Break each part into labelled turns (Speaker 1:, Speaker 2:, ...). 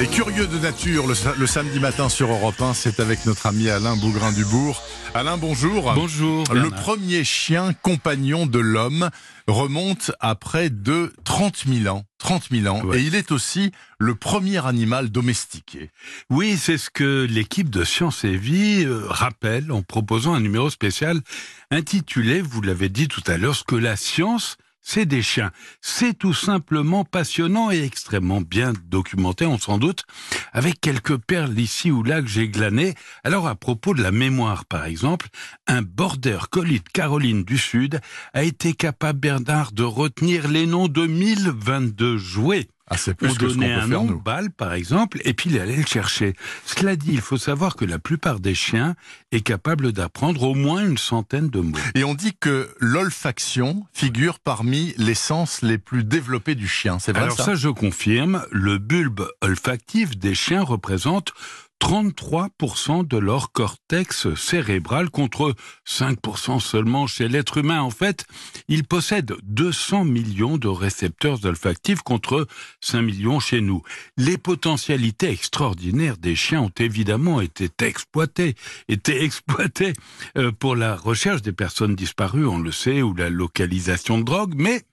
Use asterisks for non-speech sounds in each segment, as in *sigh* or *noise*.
Speaker 1: Et curieux de nature, le, sa- le samedi matin sur Europe 1, c'est avec notre ami Alain Bougrain-Dubourg. Alain, bonjour.
Speaker 2: Bonjour.
Speaker 1: Le premier chien compagnon de l'homme remonte à près de 30 000 ans. 30 000 ans.
Speaker 2: Ouais.
Speaker 1: Et il est aussi le premier animal domestiqué.
Speaker 2: Oui, c'est ce que l'équipe de Science et Vie euh, rappelle en proposant un numéro spécial intitulé, vous l'avez dit tout à l'heure, ce que la science c'est des chiens. C'est tout simplement passionnant et extrêmement bien documenté, on s'en doute, avec quelques perles ici ou là que j'ai glanées. Alors à propos de la mémoire, par exemple, un border collie Caroline du Sud a été capable, Bernard, de retenir les noms de 1022 jouets.
Speaker 1: Ah, c'est
Speaker 2: On
Speaker 1: plus que ce qu'on
Speaker 2: donnait un
Speaker 1: faire,
Speaker 2: nom,
Speaker 1: nous.
Speaker 2: balle par exemple, et puis il allait le chercher. Cela dit, il faut savoir que la plupart des chiens est capable d'apprendre au moins une centaine de mots.
Speaker 1: Et on dit que l'olfaction figure parmi les sens les plus développés du chien. C'est vrai
Speaker 2: Alors
Speaker 1: ça,
Speaker 2: ça, je confirme, le bulbe olfactif des chiens représente 33% de leur cortex cérébral contre 5% seulement chez l'être humain. En fait, ils possèdent 200 millions de récepteurs olfactifs contre 5 millions chez nous. Les potentialités extraordinaires des chiens ont évidemment été exploitées, été exploitées euh, pour la recherche des personnes disparues, on le sait, ou la localisation de drogue, mais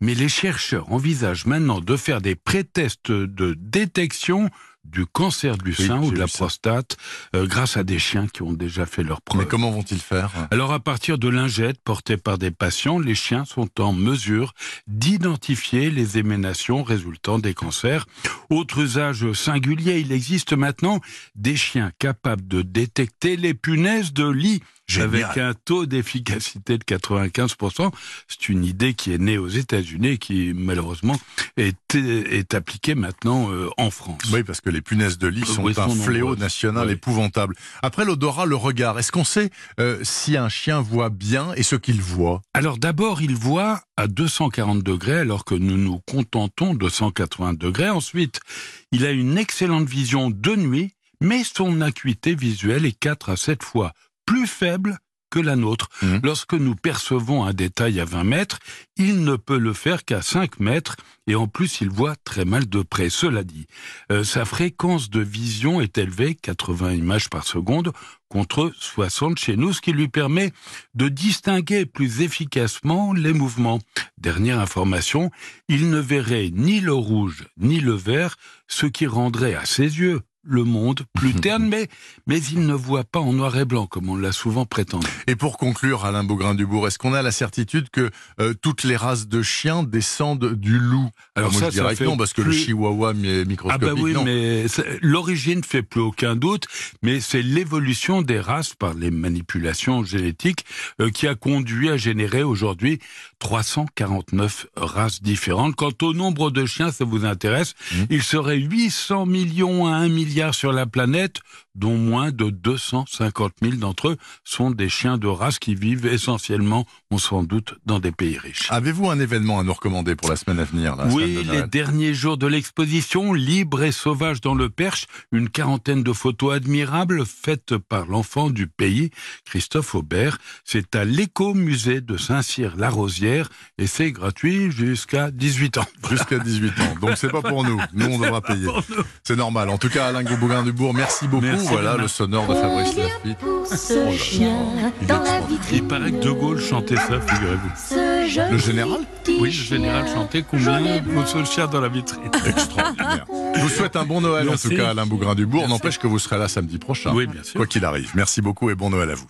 Speaker 2: mais les chercheurs envisagent maintenant de faire des pré-tests de détection du cancer du
Speaker 1: Oui,
Speaker 2: sein ou de la prostate euh, grâce à des chiens qui ont déjà fait leur preuve.
Speaker 1: Mais comment vont-ils faire
Speaker 2: Alors à partir de lingettes portées par des patients, les chiens sont en mesure d'identifier les éménations résultant des cancers. Autre usage singulier, il existe maintenant des chiens capables de détecter les punaises de lit.
Speaker 1: Génial.
Speaker 2: Avec un taux d'efficacité de 95%. C'est une idée qui est née aux États-Unis et qui malheureusement est, est appliquée maintenant euh, en France.
Speaker 1: Oui, parce que les punaises de lit sont
Speaker 2: Oui,
Speaker 1: un
Speaker 2: sont
Speaker 1: fléau
Speaker 2: nombreuses.
Speaker 1: national
Speaker 2: Oui.
Speaker 1: épouvantable. Après l'odorat, le regard. Est-ce qu'on sait euh, si un chien voit bien et ce qu'il voit?
Speaker 2: Alors d'abord, il voit à 240 degrés alors que nous nous contentons de 180 degrés. Ensuite, il a une excellente vision de nuit, mais son acuité visuelle est 4 à 7 fois plus faible que la nôtre.
Speaker 1: Mhm.
Speaker 2: Lorsque nous percevons un détail à 20 mètres, il ne peut le faire qu'à 5 mètres et en plus il voit très mal de près. Cela dit, euh, sa fréquence de vision est élevée, 80 images par seconde, contre 60 chez nous, ce qui lui permet de distinguer plus efficacement les mouvements. Dernière information, il ne verrait ni le rouge ni le vert, ce qui rendrait à ses yeux le monde plus terne, *laughs* mais, mais il ne voit pas en noir et blanc, comme on l'a souvent prétendu.
Speaker 1: Et pour conclure, Alain Beaugrain-Dubourg, est-ce qu'on a la certitude que euh, toutes les races de chiens descendent du loup?
Speaker 2: Alors
Speaker 1: Moi,
Speaker 2: ça,
Speaker 1: je dirais
Speaker 2: ça
Speaker 1: que
Speaker 2: fait
Speaker 1: non, parce que le chihuahua
Speaker 2: Ah
Speaker 1: microscopique,
Speaker 2: bah oui,
Speaker 1: non.
Speaker 2: mais l'origine fait plus aucun doute, mais c'est l'évolution des races par les manipulations génétiques euh, qui a conduit à générer aujourd'hui 349 races différentes. Quant au nombre de chiens, ça vous intéresse,
Speaker 1: Mhm.
Speaker 2: il serait 800 millions à 1 sur la planète, dont moins de 250 000 d'entre eux sont des chiens de race qui vivent essentiellement, on s'en doute, dans des pays riches.
Speaker 1: Avez-vous un événement à nous recommander pour la semaine à venir
Speaker 2: Oui,
Speaker 1: de
Speaker 2: les derniers jours de l'exposition Libre et sauvage dans le Perche, une quarantaine de photos admirables faites par l'enfant du pays, Christophe Aubert. C'est à l'écomusée de Saint-Cyr-la-Rosière et c'est gratuit jusqu'à 18 ans.
Speaker 1: Jusqu'à 18 ans. Donc c'est pas pour nous. Nous, on devra *laughs* payer. C'est normal. En tout cas, Alain Beaugrain-Dubourg, merci beaucoup.
Speaker 2: Merci,
Speaker 1: voilà
Speaker 2: Bernard.
Speaker 1: le sonore de Fabrice Lafitte.
Speaker 3: pour ce chien dans la vitrine.
Speaker 2: Il paraît que De Gaulle chantait ça, figurez-vous.
Speaker 1: Le général?
Speaker 2: Oui, le général chantait combien ce chien dans la vitrine?
Speaker 1: Extraordinaire. Je vous souhaite un bon Noël
Speaker 2: Merci.
Speaker 1: en tout cas, Alain Beaugrain-Dubourg.
Speaker 2: Merci.
Speaker 1: N'empêche que vous serez là samedi prochain.
Speaker 2: Oui, bien sûr.
Speaker 1: Quoi qu'il arrive. Merci beaucoup et bon Noël à vous.